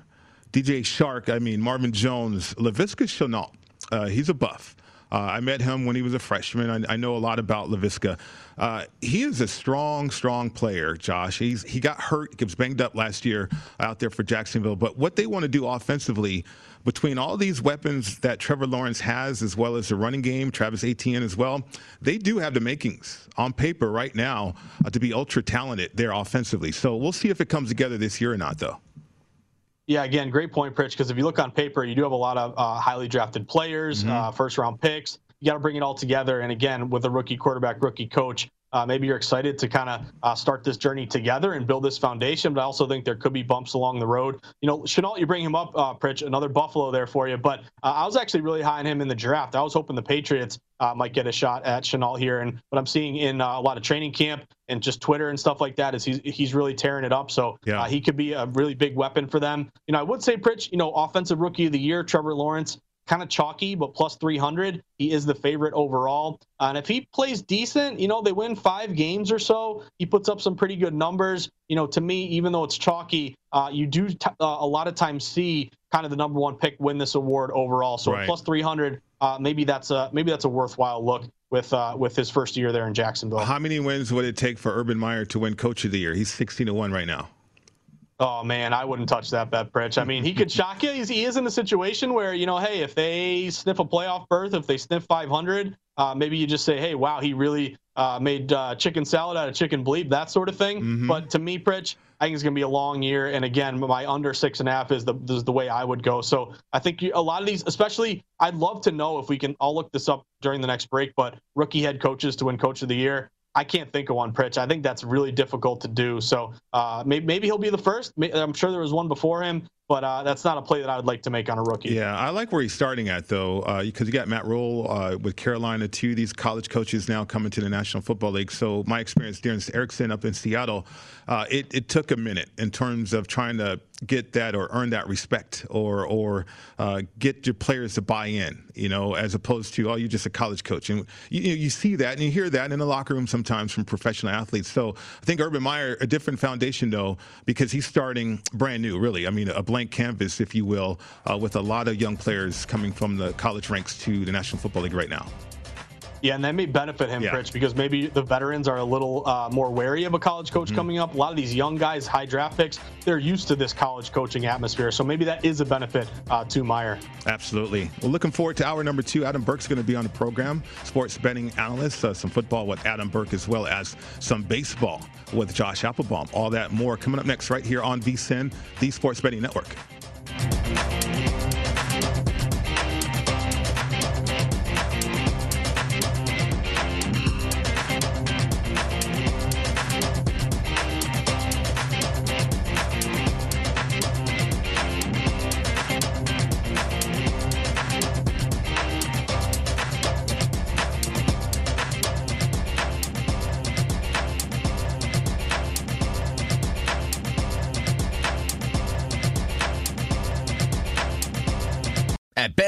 DJ Chark, I mean, Marvin Jones, Laviska Shenault, uh, he's a buff. Uh, I met him when he was a freshman. I, I know a lot about Laviska. Uh, he is a strong, strong player, Josh. He's he got hurt, was banged up last year out there for Jacksonville. But what they want to do offensively, between all these weapons that Trevor Lawrence has, as well as the running game, Travis Etienne as well, they do have the makings on paper right now uh, to be ultra talented there offensively. So we'll see if it comes together this year or not, though. Yeah, again, great point, Pritch, because if you look on paper, you do have a lot of uh, highly drafted players, mm-hmm. uh, first round picks. You got to bring it all together. And again, with a rookie quarterback, rookie coach, uh, maybe you're excited to kind of uh, start this journey together and build this foundation. But I also think there could be bumps along the road. You know, Shenault, you bring him up, uh, Pritch, another Buffalo there for you. But uh, I was actually really high on him in the draft. I was hoping the Patriots uh, might get a shot at Shenault here. And what I'm seeing in uh, a lot of training camp and just Twitter and stuff like that is he's he's really tearing it up. So yeah. uh, he could be a really big weapon for them. You know, I would say Pritch, you know, offensive rookie of the year, Trevor Lawrence. Kind of chalky, but plus 300. He is the favorite overall. Uh, and if he plays decent, you know, they win five games or so, he puts up some pretty good numbers. You know, to me, even though it's chalky, uh, you do t- uh, a lot of times see kind of the number one pick win this award overall. So right. plus 300, uh, maybe that's a maybe that's a worthwhile look with uh, with his first year there in Jacksonville. How many wins would it take for Urban Meyer to win Coach of the Year? He's 16 to one right now. Oh man, I wouldn't touch that bet, Pritch. I mean, he could shock you. He's, he is in a situation where you know, hey, if they sniff a playoff berth, if they sniff 500, uh, maybe you just say, hey, wow, he really uh, made uh, chicken salad out of chicken bleep, that sort of thing. Mm-hmm. But to me, Pritch, I think it's going to be a long year. And again, my under six and a half is the is the way I would go. So I think a lot of these, especially, I'd love to know if we can. I'll look this up during the next break. But rookie head coaches to win Coach of the Year. I can't think of one, Pritch. I think that's really difficult to do. So uh, maybe, maybe he'll be the first. I'm sure there was one before him, but uh, that's not a play that I would like to make on a rookie. Yeah, I like where he's starting at though, because uh, you got Matt Rhule uh, with Carolina too. These college coaches now coming to the National Football League. So my experience, Darren Erickson up in Seattle, uh, it, it took a minute in terms of trying to get that or earn that respect or or uh, get your players to buy in, you know, as opposed to oh you're just a college coach and you you see that and you hear that in the locker room sometimes from professional athletes. So I think Urban Meyer a different foundation though because he's starting brand new really. I mean a blank canvas if you will uh, with a lot of young players coming from the college ranks to the National Football League right now. Yeah, and that may benefit him, yeah. Rich, because maybe the veterans are a little uh, more wary of a college coach mm-hmm. coming up. A lot of these young guys, high draft picks, they're used to this college coaching atmosphere. So maybe that is a benefit uh, to Meyer. Absolutely. Well, looking forward to hour number two. Adam Burke's going to be on the program, sports betting analyst, uh, some football with Adam Burke, as well as some baseball with Josh Appelbaum. All that more coming up next right here on VSIN, the Sports Betting Network.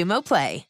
Xumo Play.